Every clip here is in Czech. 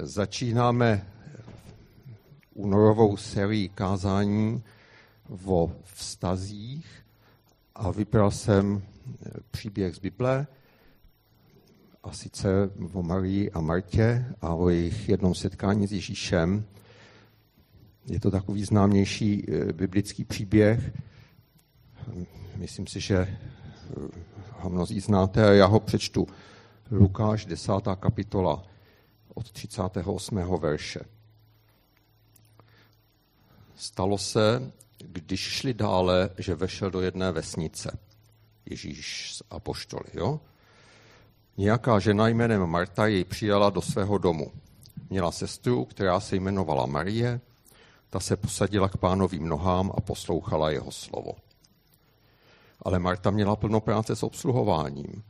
Začínáme únorovou sérii kázání o vztazích a vybral jsem příběh z Bible, a sice o Marii a Martě a o jejich jednom setkání s Ježíšem. Je to takový známější eh, biblický příběh. Myslím si, že eh, ho mnozí znáte a já ho přečtu. Lukáš 10. kapitola od 38. verše. Stalo se, když šli dále, že vešel do jedné vesnice. Ježíš z Apoštoly, jo? Nějaká žena jménem Marta jej přijala do svého domu. Měla sestru, která se jmenovala Marie, ta se posadila k pánovým nohám a poslouchala jeho slovo. Ale Marta měla plno práce s obsluhováním.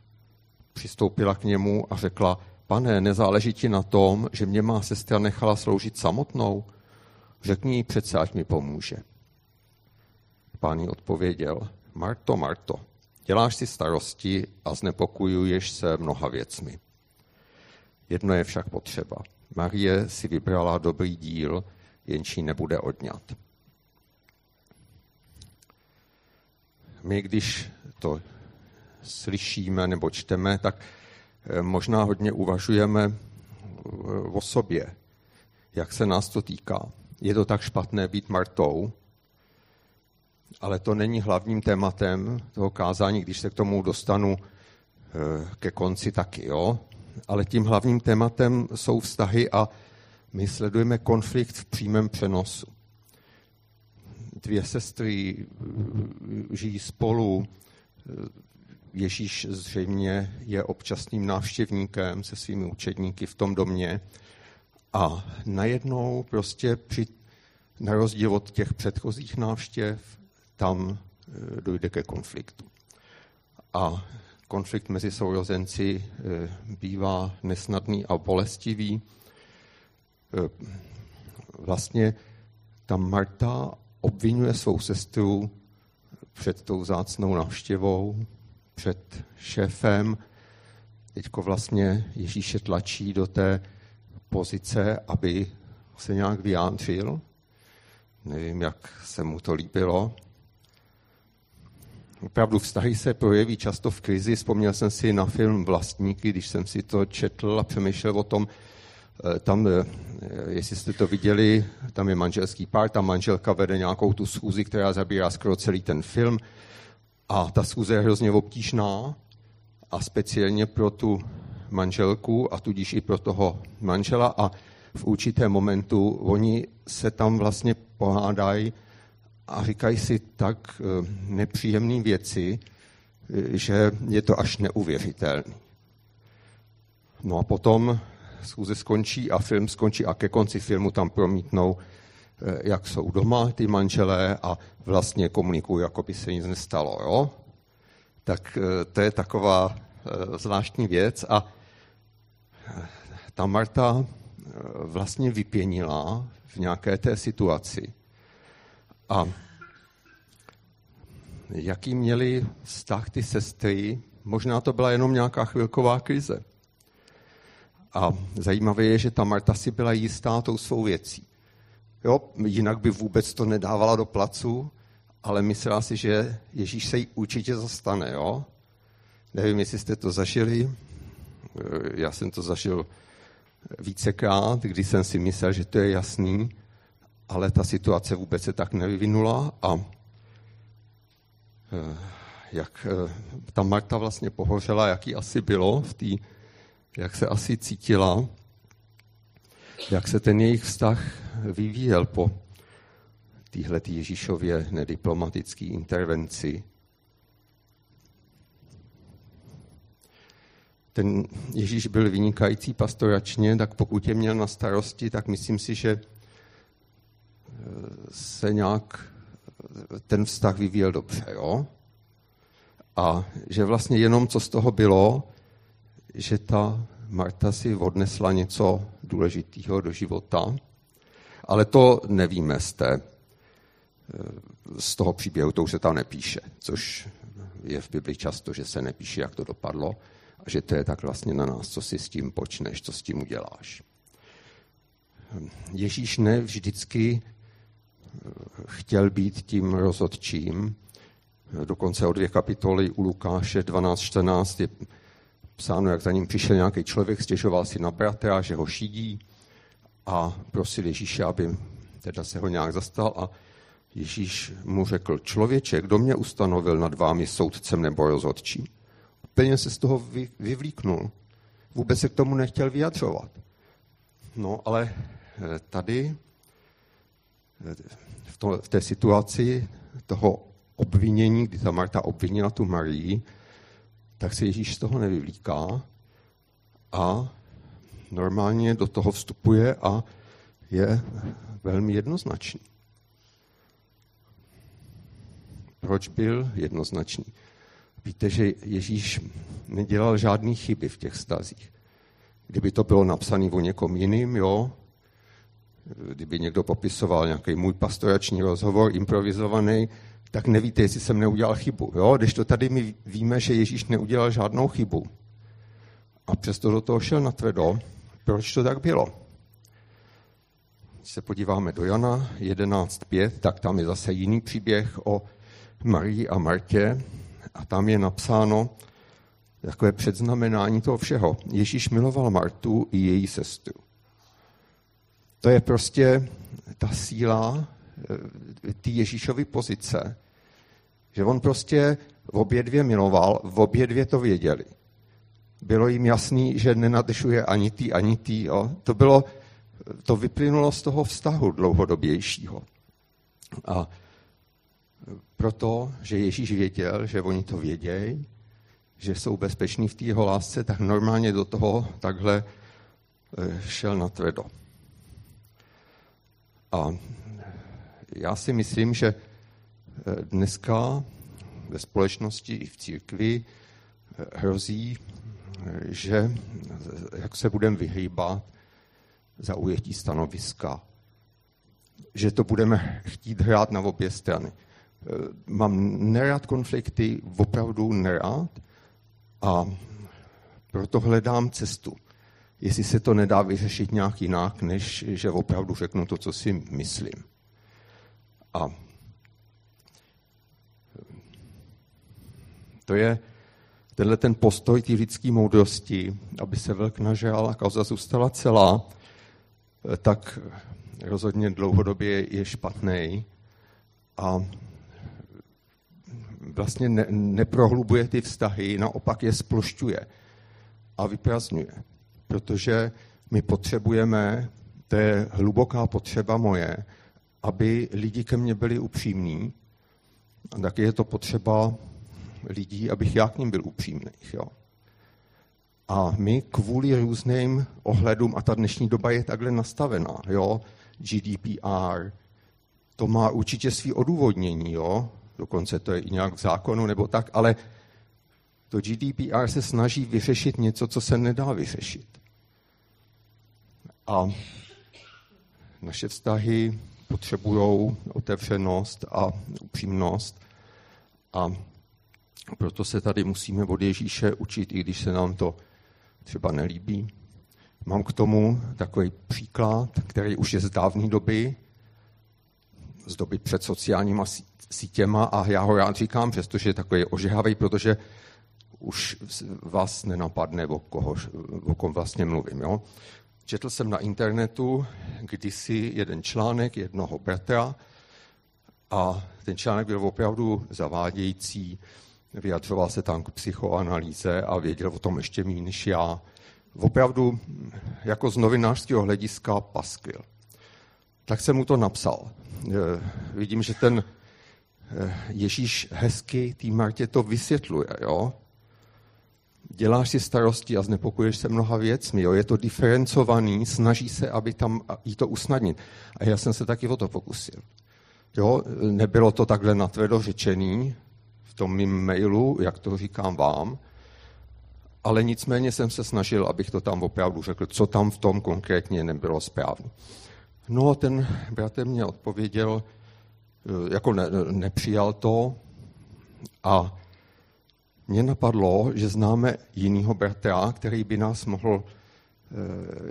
Přistoupila k němu a řekla, pane, nezáleží ti na tom, že mě má sestra nechala sloužit samotnou? Řekni jí přece, ať mi pomůže. Pán jí odpověděl, Marto, Marto, děláš si starosti a znepokojuješ se mnoha věcmi. Jedno je však potřeba. Marie si vybrala dobrý díl, jenž jí nebude odňat. My, když to slyšíme nebo čteme, tak možná hodně uvažujeme eh, o sobě, jak se nás to týká. Je to tak špatné být Martou, ale to není hlavním tématem toho kázání, když se k tomu dostanu eh, ke konci taky, jo. Ale tím hlavním tématem jsou vztahy a my sledujeme konflikt v přímém přenosu. Dvě sestry žijí spolu, Ježíš zřejmě je občasným návštěvníkem se svými učedníky v tom domě a najednou prostě při, na rozdíl od těch předchozích návštěv tam e, dojde ke konfliktu. A konflikt mezi sourozenci e, bývá nesnadný a bolestivý. E, vlastně tam Marta obvinuje svou sestru před tou zácnou návštěvou, před šéfem. Teďko vlastně Ježíše tlačí do té pozice, aby se nějak vyjádřil. Nevím, jak se mu to líbilo. Opravdu vztahy se projeví často v krizi. Vzpomněl jsem si na film Vlastníky, když jsem si to četl a přemýšlel o tom, eh, tam, eh, jestli jste to viděli, tam je manželský pár, ta manželka vede nějakou tu schůzi, která zabírá skoro celý ten film a ta schůze je hrozně obtížná a speciálně pro tu manželku a tudíž i pro toho manžela a v určitém momentu oni se tam vlastně pohádají a říkají si tak eh, nepříjemné věci, eh, že je to až neuvěřitelné. No a potom schůze skončí a film skončí a ke konci filmu tam promítnou, jak jsou doma ty manželé a vlastně komunikují, jako by se nic nestalo. Jo? Tak to je taková zvláštní věc a ta Marta vlastně vypěnila v nějaké té situaci a jaký měli vztah ty sestry, možná to byla jenom nějaká chvilková krize. A zajímavé je, že ta Marta si byla jistá tou svou věcí. Jo, jinak by vůbec to nedávala do placu, ale myslela si, že Ježíš se jí určitě zastane. Jo? Nevím, jestli jste to zažili. Já jsem to zažil vícekrát, kdy jsem si myslel, že to je jasný, ale ta situace vůbec se tak nevyvinula a eh, jak eh, ta Marta vlastně pohořela, jaký asi bylo v té, jak se asi cítila, jak se ten jejich vztah vyvíjel po téhle Ježíšově nediplomatické intervenci. Ten Ježíš byl vynikající pastoračně, tak pokud je měl na starosti, tak myslím si, že se nějak ten vztah vyvíjel dobře. Jo? A že vlastně jenom co z toho bylo, že ta Marta si odnesla něco důležitého do života, ale to nevíme z, té, z toho příběhu, to už se tam nepíše, což je v Bibli často, že se nepíše, jak to dopadlo, a že to je tak vlastně na nás, co si s tím počneš, co s tím uděláš. Ježíš ne vždycky chtěl být tím rozhodčím. Dokonce o dvě kapitoly u Lukáše 12.14 je psáno, jak za ním přišel nějaký člověk, stěžoval si na bratra, že ho šidí a prosil Ježíše, aby teda se ho nějak zastal a Ježíš mu řekl, člověče, kdo mě ustanovil nad vámi soudcem nebo rozhodčím? Plně se z toho vyvlíknul. Vůbec se k tomu nechtěl vyjadřovat. No, ale eh, tady eh, v, to, v té situaci toho obvinění, kdy ta Marta obvinila tu Marii, tak se Ježíš z toho nevyvlíká a normálně do toho vstupuje a je velmi jednoznačný. Proč byl jednoznačný? Víte, že Ježíš nedělal žádný chyby v těch stazích. Kdyby to bylo napsané o někom jiným, jo, kdyby někdo popisoval nějaký můj pastorační rozhovor, improvizovaný, tak nevíte, jestli jsem neudělal chybu. Jo? Když to tady my víme, že Ježíš neudělal žádnou chybu. A přesto do toho šel na tvrdo, proč to tak bylo? Když se podíváme do Jana 11.5, tak tam je zase jiný příběh o Marii a Martě a tam je napsáno takové předznamenání toho všeho. Ježíš miloval Martu i její sestru. To je prostě ta síla eh, ty Ježíšovy pozice, že on prostě v obě dvě miloval, v obě dvě to věděli. Bylo jim jasný, že nenadešuje ani ty, ani ty. Jo. To, bylo, to vyplynulo z toho vztahu dlouhodobějšího. A proto, že Ježíš věděl, že oni to vědějí, že jsou bezpeční v té jeho lásce, tak normálně do toho takhle eh, šel na tvrdo. A já si myslím, že eh, dneska ve společnosti i v církvi eh, hrozí, že jak se budeme vyhýbat za ujetí stanoviska, že to budeme chtít hrát na obě strany. Mám nerád konflikty, opravdu nerád, a proto hledám cestu. Jestli se to nedá vyřešit nějak jinak, než že opravdu řeknu to, co si myslím. A to je tenhle ten postoj té lidské moudrosti, aby se velk nažral a kauza zůstala celá, tak rozhodně dlouhodobě je špatný a vlastně ne, neprohlubuje ty vztahy, naopak je splošťuje a vyprazňuje. Protože my potřebujeme, to je hluboká potřeba moje, aby lidi ke mně byli upřímní, a taky je to potřeba lidí, abych já k ním byl upřímný. Jo. A my kvůli různým ohledům, a ta dnešní doba je takhle nastavená, jo, GDPR, to má určitě svý odůvodnění, jo, dokonce to je i nějak v zákonu nebo tak, ale to GDPR se snaží vyřešit něco, co se nedá vyřešit. A naše vztahy potřebují otevřenost a upřímnost a proto se tady musíme od Ježíše učit, i když se nám to třeba nelíbí. Mám k tomu takový příklad, který už je z dávné doby, z doby před sociálníma sítěma a já ho rád říkám, přestože je takový ožehavý, protože už vás nenapadne, o, koho, o kom vlastně mluvím. Jo? Četl jsem na internetu kdysi jeden článek jednoho bratra a ten článek byl opravdu zavádějící, vyjadřoval se tam k psychoanalýze a věděl o tom ještě méně než já. Opravdu jako z novinářského hlediska paskvil. Tak jsem mu to napsal. E, vidím, že ten Eh, Ježíš hezky té Martě to vysvětluje. Jo? Děláš si starosti a znepokoješ se mnoha věcmi. Jo? Je to diferencovaný, snaží se, aby tam jí to usnadnit. A já jsem se taky o to pokusil. Jo? Nebylo to takhle natvrdo řečený tom mým mailu, jak to říkám vám, ale nicméně jsem se snažil, abych to tam opravdu řekl, co tam v tom konkrétně nebylo správně. No a ten bratr mě odpověděl, Eh, jako ne, nepřijal to a mě napadlo, že známe jinýho bratra, který by nás mohl eh,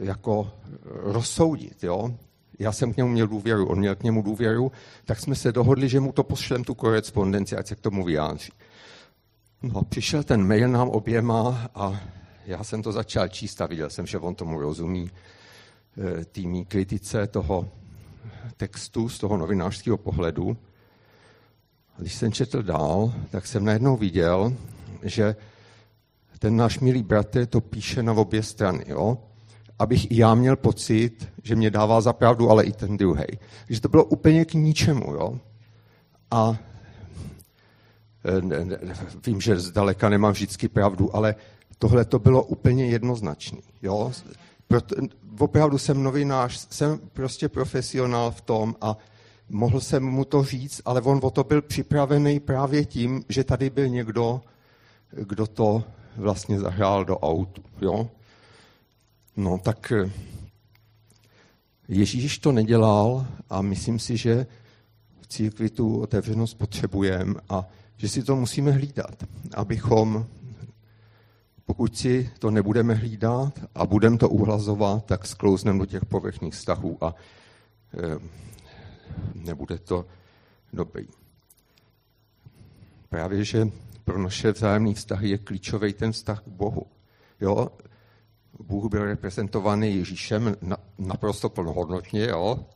jako rozsoudit. Jo? Já jsem k němu měl důvěru, on měl k němu důvěru, tak jsme se dohodli, že mu to pošlem tu korespondenci, ať se k tomu vyjádří. No, přišel ten mail nám oběma a já jsem to začal číst a viděl jsem, že on tomu rozumí e, týmí kritice toho textu z toho novinářského pohledu. A když jsem četl dál, tak jsem najednou viděl, že ten náš milý bratr to píše na obě strany, jo? Abych i já měl pocit, že mě dává za pravdu, ale i ten druhý. Že to bylo úplně k ničemu. Jo? A ne, ne, vím, že zdaleka nemám vždycky pravdu, ale tohle to bylo úplně jednoznačný. Jo? Proto, opravdu jsem novinář, jsem prostě profesionál v tom a mohl jsem mu to říct, ale on o to byl připravený právě tím, že tady byl někdo, kdo to vlastně zahrál do autu. Jo? No tak eh, Ježíš to nedělal a myslím si, že v církvi tu otevřenost potřebujeme a že si to musíme hlídat, abychom, pokud si to nebudeme hlídat a budeme to uhlazovat, tak sklouzneme do těch povrchních vztahů a e, nebude to dobrý. Právě, že pro naše vzájemné vztahy je klíčový ten vztah k Bohu. Jo? Bůh byl reprezentovaný Ježíšem naprosto plnohodnotně, jo?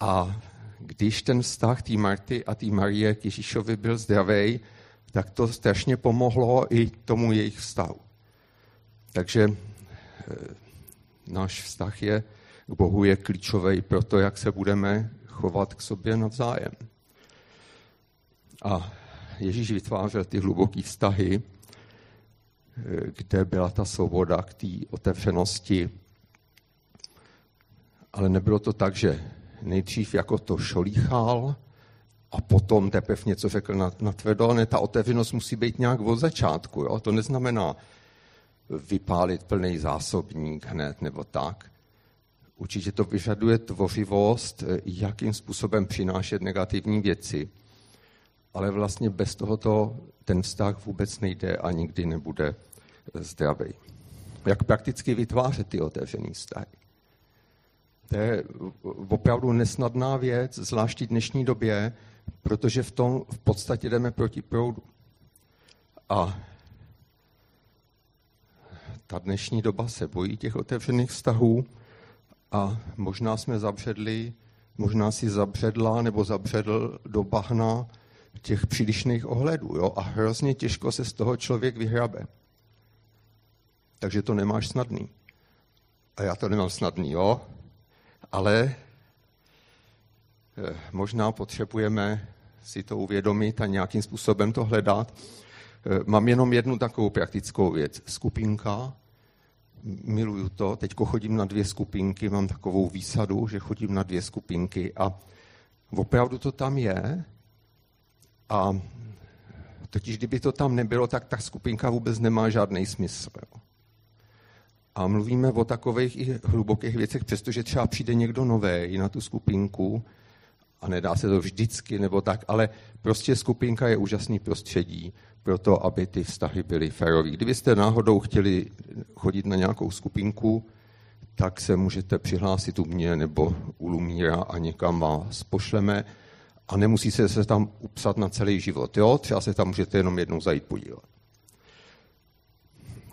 A když ten vztah té Marty a té Marie k Ježíšovi byl zdravý, tak to strašně pomohlo i tomu jejich vztahu. Takže e, náš vztah je k Bohu je klíčový pro to, jak se budeme chovat k sobě navzájem. A Ježíš vytvářel ty hluboké vztahy, kde byla ta svoboda k té otevřenosti. Ale nebylo to tak, že nejdřív jako to šolíchal a potom teprve něco řekl na, na tvrdo. Ne, ta otevřenost musí být nějak od začátku. Jo? To neznamená vypálit plný zásobník hned nebo tak. Určitě to vyžaduje tvořivost, jakým způsobem přinášet negativní věci ale vlastně bez tohoto ten vztah vůbec nejde a nikdy nebude zdravý. Jak prakticky vytvářet ty otevřený vztahy? To je opravdu nesnadná věc, zvláště v dnešní době, protože v tom v podstatě jdeme proti proudu. A ta dnešní doba se bojí těch otevřených vztahů a možná jsme zabředli, možná si zabředla nebo zabředl do bahna těch přílišných ohledů. Jo? A hrozně těžko se z toho člověk vyhrabe. Takže to nemáš snadný. A já to nemám snadný, jo? Ale eh, možná potřebujeme si to uvědomit a nějakým způsobem to hledat. Eh, mám jenom jednu takovou praktickou věc. Skupinka, miluju to, teď chodím na dvě skupinky, mám takovou výsadu, že chodím na dvě skupinky a opravdu to tam je, a totiž, kdyby to tam nebylo, tak ta skupinka vůbec nemá žádný smysl. Jo. A mluvíme o takových i hlubokých věcech, přestože třeba přijde někdo nový na tu skupinku a nedá se to vždycky nebo tak, ale prostě skupinka je úžasný prostředí pro to, aby ty vztahy byly férový. Kdybyste náhodou chtěli chodit na nějakou skupinku, tak se můžete přihlásit u mě nebo u Lumíra a někam vás pošleme a nemusí se, se tam upsat na celý život. Jo? Třeba se tam můžete jenom jednou zajít podívat.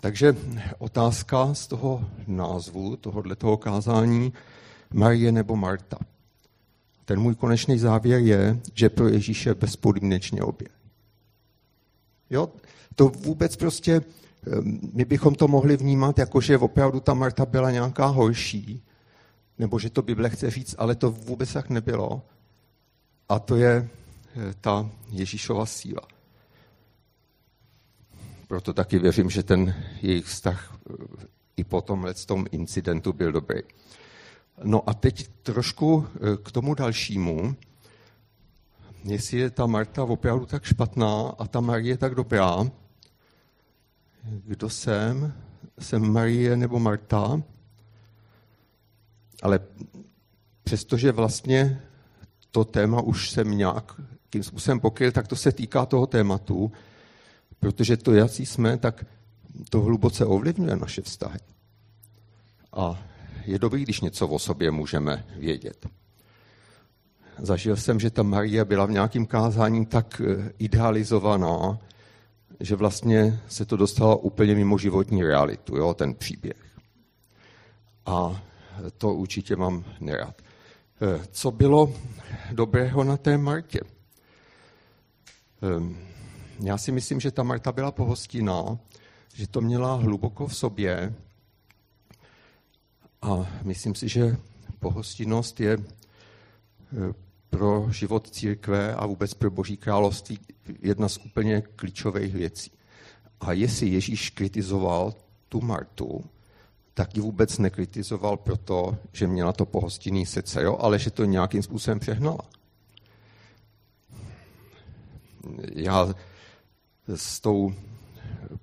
Takže otázka z toho názvu, tohoto kázání, Marie nebo Marta. Ten můj konečný závěr je, že pro Ježíše bezpodmínečně obě. Jo? To vůbec prostě, my bychom to mohli vnímat jako, že opravdu ta Marta byla nějaká horší, nebo že to Bible chce říct, ale to vůbec tak nebylo. A to je eh, ta Ježíšova síla. Proto taky věřím, že ten jejich vztah eh, i po tomhle tom incidentu byl dobrý. No a teď trošku eh, k tomu dalšímu. Jestli je ta Marta opravdu tak špatná a ta Marie tak dobrá, kdo jsem? Jsem Marie nebo Marta? Ale přestože vlastně to téma už jsem nějakým způsobem pokryl, tak to se týká toho tématu, protože to, jaký jsme, tak to hluboce ovlivňuje naše vztahy. A je dobrý, když něco o sobě můžeme vědět. Zažil jsem, že ta Marie byla v nějakém kázání tak eh, idealizovaná, že vlastně se to dostalo úplně mimo životní realitu, jo, ten příběh. A to určitě mám nerad. Eh, co bylo dobrého na té Martě? Ehm, já si myslím, že ta Marta byla pohostinná, že to měla hluboko v sobě a myslím si, že pohostinnost je eh, pro život církve a vůbec pro Boží království jedna z úplně klíčových věcí. A jestli Ježíš kritizoval tu Martu, tak ji vůbec nekritizoval proto, že měla to pohostinný srdce, jo? ale že to nějakým způsobem přehnala. Já s tou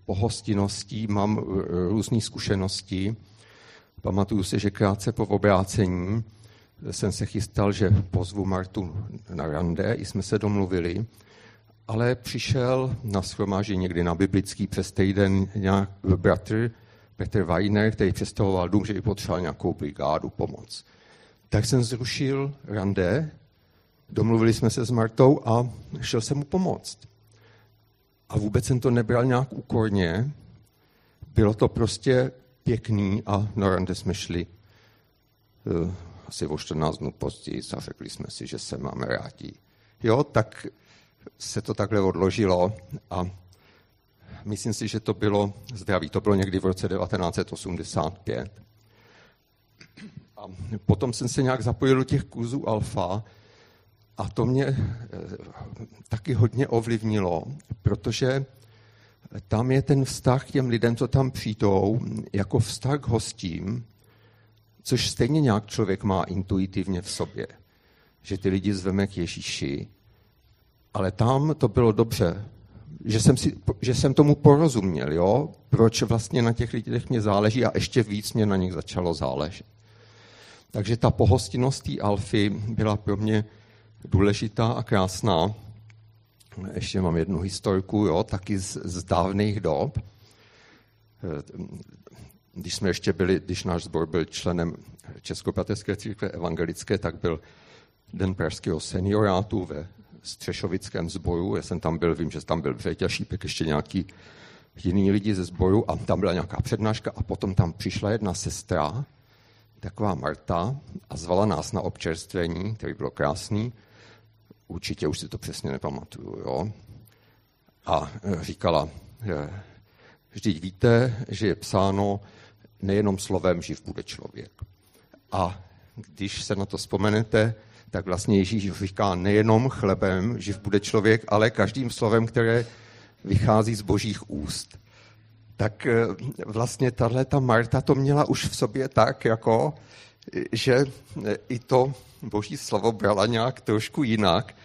pohostinností mám různé zkušenosti. Pamatuju si, že krátce po obrácení jsem se chystal, že pozvu Martu na rande, i jsme se domluvili, ale přišel na shromáždění někdy na biblický přes týden nějak bratr, Petr Weiner, který přestěhoval dům, že by potřeboval nějakou brigádu pomoc. Tak jsem zrušil rande, domluvili jsme se s Martou a šel jsem mu pomoct. A vůbec jsem to nebral nějak úkorně, bylo to prostě pěkný a na rande jsme šli uh, asi o 14 dnů později a řekli jsme si, že se máme rádi. Jo, tak se to takhle odložilo a myslím si, že to bylo zdraví. To bylo někdy v roce 1985. A potom jsem se nějak zapojil do těch kurzů alfa a to mě eh, taky hodně ovlivnilo, protože tam je ten vztah k těm lidem, co tam přijdou, jako vztah k hostím, což stejně nějak člověk má intuitivně v sobě, že ty lidi zveme k Ježíši, ale tam to bylo dobře, že jsem, si, že jsem tomu porozuměl, jo? proč vlastně na těch lidech mě záleží a ještě víc mě na nich začalo záležet. Takže ta pohostinnost té Alfy byla pro mě důležitá a krásná. Ještě mám jednu historku, jo, taky z, z dávných dob. Když jsme ještě byli, když náš sbor byl členem Českobratrské církve evangelické, tak byl Den pražského seniorátu ve Střešovickém sboru. Já jsem tam byl, vím, že tam byl Vřeťa Šípek, ještě nějaký jiný lidi ze sboru a tam byla nějaká přednáška a potom tam přišla jedna sestra, taková Marta, a zvala nás na občerstvení, který bylo krásný. Určitě už si to přesně nepamatuju, jo. A e, říkala, vždyť víte, že je psáno, nejenom slovem živ bude člověk. A když se na to vzpomenete, tak vlastně Ježíš říká nejenom chlebem živ bude člověk, ale každým slovem, které vychází z božích úst. Tak eh, vlastně tahle ta Marta to měla už v sobě tak, jako, že eh, i to boží slovo brala nějak trošku jinak,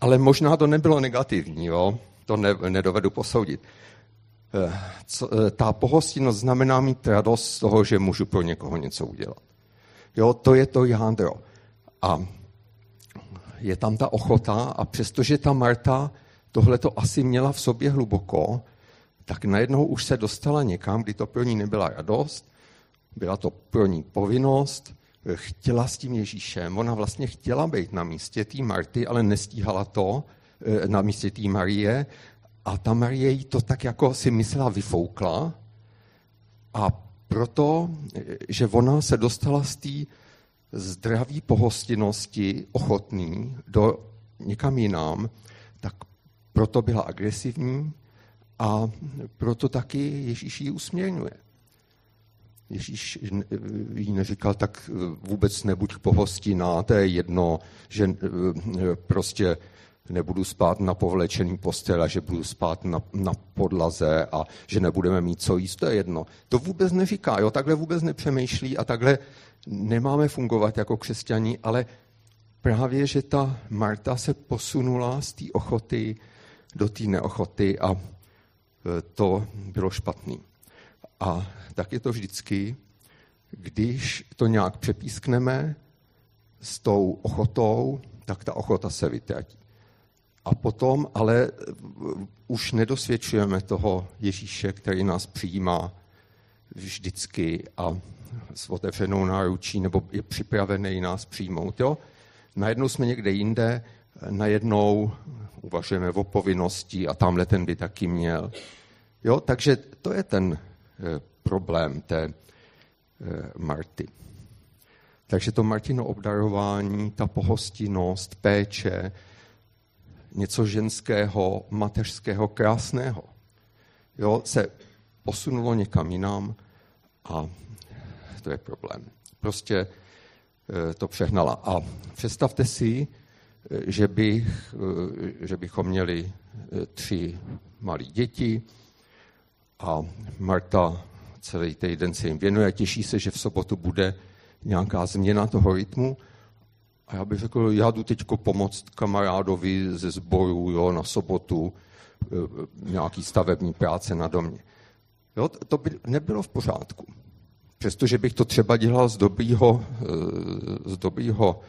ale možná to nebylo negativní, jo? to ne, nedovedu posoudit. Eh, co, ta pohostinnost znamená mít radost z toho, že můžu pro někoho něco udělat. Jo, to je to jádro. A je tam ta ochota a přestože ta Marta tohle to asi měla v sobě hluboko, tak najednou už se dostala někam, kdy to pro ní nebyla radost, byla to pro ní povinnost, chtěla s tím Ježíšem, ona vlastně chtěla být na místě té Marty, ale nestíhala to eh, na místě té Marie. A ta Marie jí to tak jako si myslela vyfoukla. A proto, eh, že ona se dostala z té zdraví pohostinnosti ochotný do někam jinam, tak proto byla agresivní a proto taky Ježíš ji usměrňuje. Ježíš jí neříkal, tak vůbec nebuď pohostinná, to je jedno, že eh, prostě nebudu spát na povlečený postel a že budu spát na, na podlaze a že nebudeme mít co jíst, to je jedno. To vůbec neříká, jo, takhle vůbec nepřemýšlí a takhle nemáme fungovat jako křesťaní, ale právě, že ta Marta se posunula z té ochoty do té neochoty a e, to bylo špatný. A tak je to vždycky, když to nějak přepískneme s tou ochotou, tak ta ochota se vytratí. A potom ale e, už nedosvědčujeme toho Ježíše, který nás přijímá vždycky a s otevřenou náručí nebo je připravený nás přijmout. Jo? Najednou jsme někde jinde, najednou uvažujeme o povinnosti a tamhle ten by taky měl. Jo? Takže to je ten eh, problém té eh, Marty. Takže to Martino obdarování, ta pohostinnost, péče, něco ženského, mateřského, krásného, jo, se posunulo někam jinam a to je problém. Prostě eh, to přehnala. A představte si, eh, že, bych, eh, že bychom měli tři malé děti a Marta celý týden se jim věnuje těší se, že v sobotu bude nějaká změna toho rytmu. A já bych řekl, já jdu teď pomoct kamarádovi ze sboru jo, na sobotu, nějaký stavební práce na domě. Jo, to by nebylo v pořádku. Přestože bych to třeba dělal z dobrýho, z dobrýho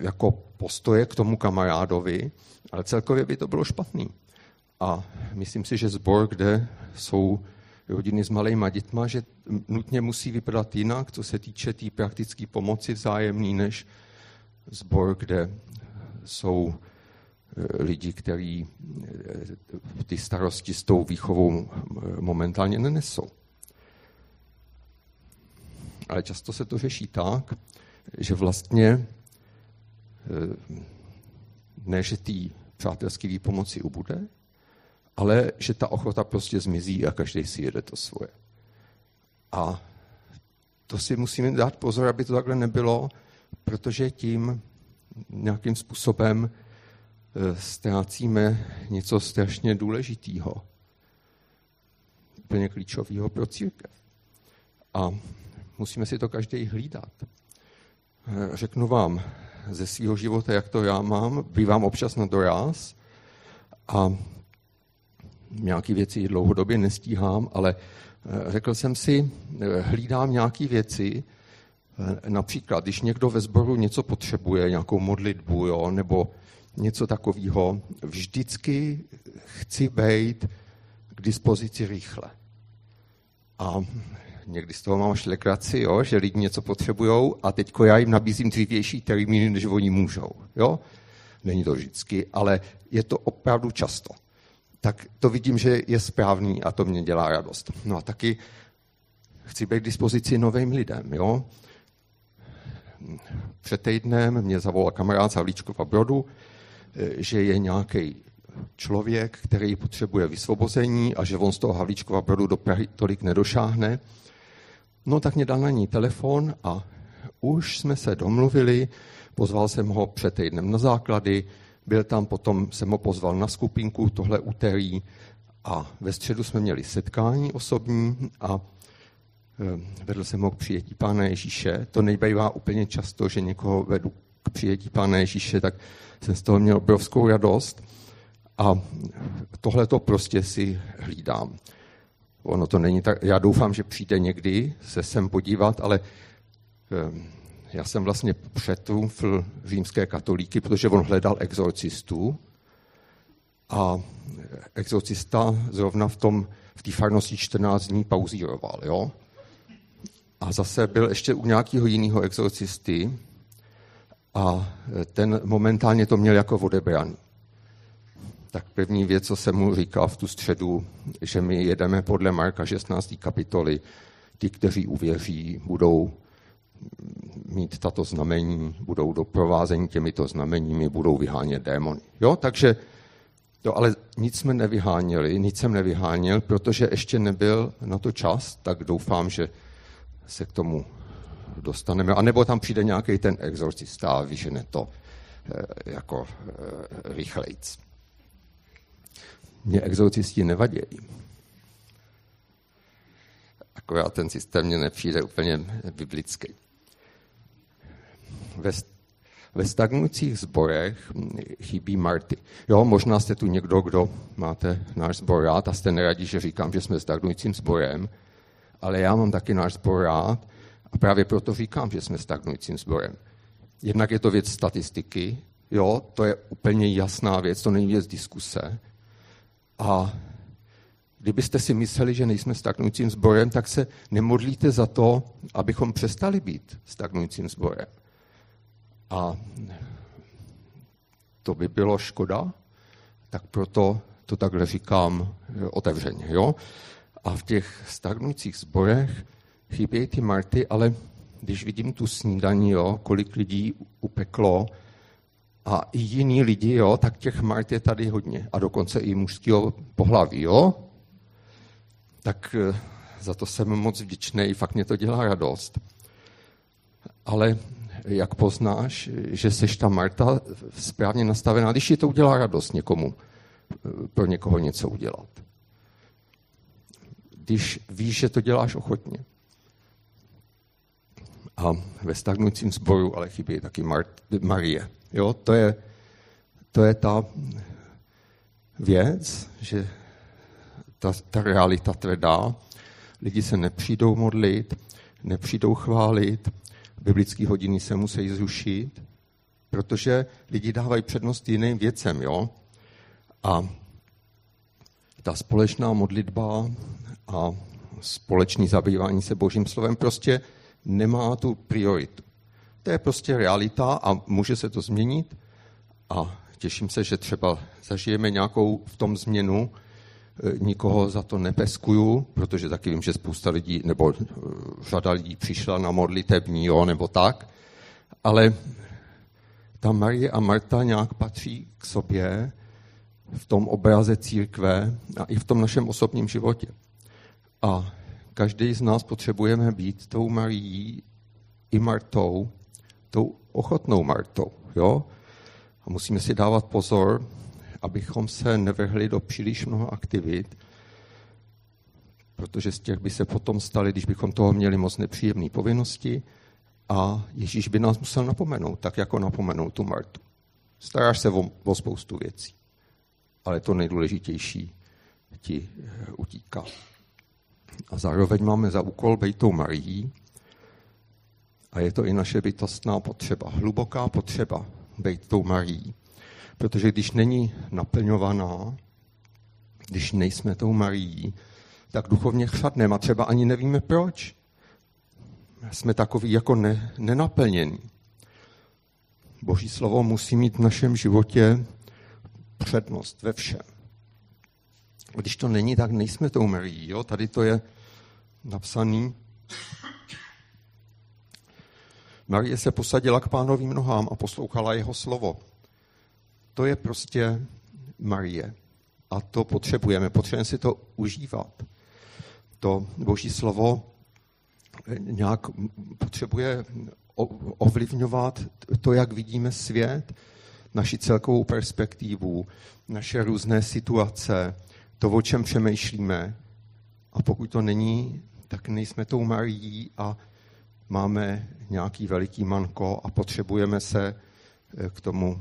jako postoje k tomu kamarádovi, ale celkově by to bylo špatný. A myslím si, že zbor, kde jsou rodiny s malými dětma, že nutně musí vypadat jinak, co se týče té tý praktické pomoci vzájemný, než zbor, kde jsou eh, lidi, kteří eh, ty starosti s tou výchovou momentálně nenesou. Ale často se to řeší tak, že vlastně eh, ne, že té přátelské výpomoci ubude, ale že ta ochota prostě zmizí a každý si jede to svoje. A to si musíme dát pozor, aby to takhle nebylo, protože tím nějakým způsobem eh, ztrácíme něco strašně důležitého, úplně klíčového pro církev. A musíme si to každý hlídat. Eh, řeknu vám ze svého života, jak to já mám. Bývám občas na doraz a nějaké věci dlouhodobě nestíhám, ale eh, řekl jsem si, eh, hlídám nějaké věci, například, když někdo ve sboru něco potřebuje, nějakou modlitbu, jo, nebo něco takového, vždycky chci být k dispozici rychle. A někdy z toho mám až legraci, jo, že lidi něco potřebují a teď já jim nabízím dřívější termíny, než oni můžou. Jo? Není to vždycky, ale je to opravdu často. Tak to vidím, že je správný a to mě dělá radost. No a taky chci být k dispozici novým lidem. Jo? Před týdnem mě zavolal kamarád z Havlíčkova Brodu, že je nějaký člověk, který potřebuje vysvobození a že on z toho Havlíčkova Brodu do Prahy tolik nedošáhne No tak mě dal na ní telefon a už jsme se domluvili, pozval jsem ho před týdnem na základy, byl tam, potom jsem ho pozval na skupinku tohle úterý a ve středu jsme měli setkání osobní a e, vedl jsem ho k přijetí Pána Ježíše. To nejbývá úplně často, že někoho vedu k přijetí Pána Ježíše, tak jsem z toho měl obrovskou radost a tohle to prostě si hlídám. Ono to není tak, já doufám, že přijde někdy se sem podívat, ale ehm, já jsem vlastně přetrumfl římské katolíky, protože on hledal exorcistů a exorcista zrovna v tom v té farnosti 14 dní pauzíroval, jo? A zase byl ještě u nějakého jiného exorcisty a ten momentálně to měl jako odebraný tak první věc, co jsem mu říkal v tu středu, že my jedeme podle Marka 16. kapitoly. Ti, kteří uvěří, budou mít tato znamení, budou doprovázení těmito znameními, budou vyhánět démony. Jo, takže to ale nic jsme nevyháněli, nic jsem nevyháněl, protože ještě nebyl na to čas, tak doufám, že se k tomu dostaneme. A nebo tam přijde nějaký ten exorcista a vyžene to eh, jako eh, rychlejc. Mě exorcisti nevadějí. Akorát ten systém mě nepřijde úplně biblický. Ve, ve stagnujících zborech chybí Marty. Jo, možná jste tu někdo, kdo máte náš zbor rád a jste neradí, že říkám, že jsme stagnujícím zborem, ale já mám taky náš zbor rád a právě proto říkám, že jsme stagnujícím zborem. Jednak je to věc statistiky, jo, to je úplně jasná věc, to není věc diskuse, a kdybyste si mysleli, že nejsme stagnujícím sborem, tak se nemodlíte za to, abychom přestali být stagnujícím sborem. A to by bylo škoda, tak proto to takhle říkám otevřeně. Jo? A v těch stagnujících sborech chybějí ty Marty, ale když vidím tu snídaní, jo, kolik lidí upeklo, a i jiní lidi, jo, tak těch Mart je tady hodně. A dokonce i mužského pohlaví, jo. Tak eh, za to jsem moc vděčný, fakt mě to dělá radost. Ale jak poznáš, že jsi ta Marta správně nastavená, když ti to udělá radost někomu, pro někoho něco udělat. Když víš, že to děláš ochotně. A ve stagnujícím sboru ale chybí taky Mar- Marie. Jo, to je, to je ta věc, že ta, ta realita tvrdá. Lidi se nepřijdou modlit, nepřijdou chválit, biblické hodiny se musí zrušit, protože lidi dávají přednost jiným věcem. Jo? A ta společná modlitba a společný zabývání se Božím slovem prostě nemá tu prioritu. To je prostě realita a může se to změnit. A těším se, že třeba zažijeme nějakou v tom změnu. E, nikoho za to nepeskuju, protože taky vím, že spousta lidí, nebo e, řada lidí přišla na modlitební, jo, nebo tak. Ale ta Marie a Marta nějak patří k sobě v tom obraze církve a i v tom našem osobním životě. A každý z nás potřebujeme být tou Marií i Martou, tou ochotnou Martou. Jo? A musíme si dávat pozor, abychom se nevrhli do příliš mnoho aktivit, protože z těch by se potom stali, když bychom toho měli moc nepříjemné povinnosti a Ježíš by nás musel napomenout, tak jako napomenout tu Martu. Staráš se o, o spoustu věcí, ale to nejdůležitější ti eh, utíká. A zároveň máme za úkol být tou Marií, a je to i naše bytostná potřeba, hluboká potřeba být tou Marí. Protože když není naplňovaná, když nejsme tou Marí, tak duchovně chřadneme a třeba ani nevíme proč. Jsme takový jako ne, nenaplnění. Boží slovo musí mít v našem životě přednost ve všem. Když to není, tak nejsme tou Marí. Jo? Tady to je napsaný Marie se posadila k pánovým nohám a poslouchala jeho slovo. To je prostě Marie. A to potřebujeme. Potřebujeme si to užívat. To boží slovo nějak potřebuje ovlivňovat to, jak vidíme svět, naši celkovou perspektivu, naše různé situace, to, o čem přemýšlíme. A pokud to není, tak nejsme tou Marií a máme nějaký veliký manko a potřebujeme se eh, k tomu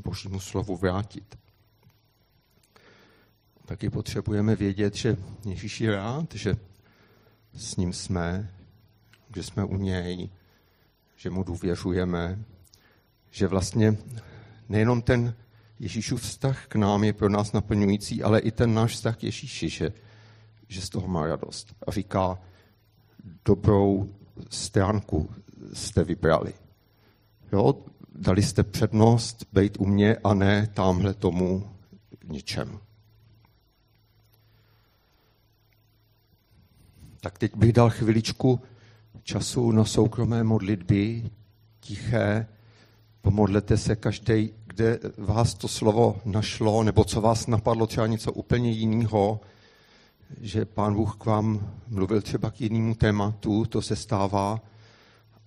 božímu slovu vrátit. Taky potřebujeme vědět, že Ježíš je rád, že s ním jsme, že jsme u něj, že mu důvěřujeme, že vlastně nejenom ten Ježíšův vztah k nám je pro nás naplňující, ale i ten náš vztah k Ježíši, že, že z toho má radost. A říká, dobrou stránku jste vybrali. Jo? Dali jste přednost být u mě a ne tamhle tomu ničem. Tak teď bych dal chviličku času na soukromé modlitby, tiché, pomodlete se každý, kde vás to slovo našlo, nebo co vás napadlo, třeba něco úplně jiného, že pán Bůh k vám mluvil třeba k jinému tématu, to se stává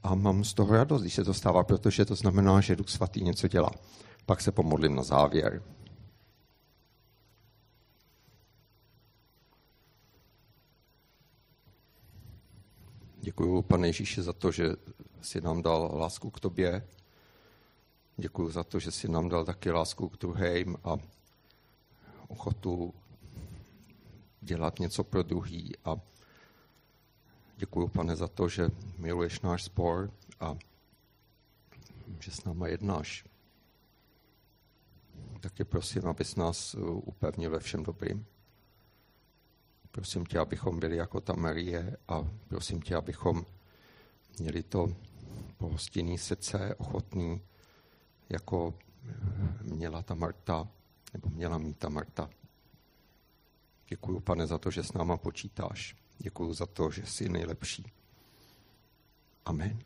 a mám z toho radost, když se to stává, protože to znamená, že Duch Svatý něco dělá. Pak se pomodlím na závěr. Děkuji, pane Ježíši, za to, že jsi nám dal lásku k tobě. Děkuji za to, že jsi nám dal taky lásku k druhým a ochotu dělat něco pro druhý. A děkuji, pane, za to, že miluješ náš spor a že s náma jednáš. Tak tě prosím, abys nás upevnil ve všem dobrým. Prosím tě, abychom byli jako ta Marie a prosím tě, abychom měli to pohostinný srdce, ochotný, jako měla ta Marta, nebo měla mít ta Marta. Děkuji, pane, za to, že s náma počítáš. Děkuji za to, že jsi nejlepší. Amen.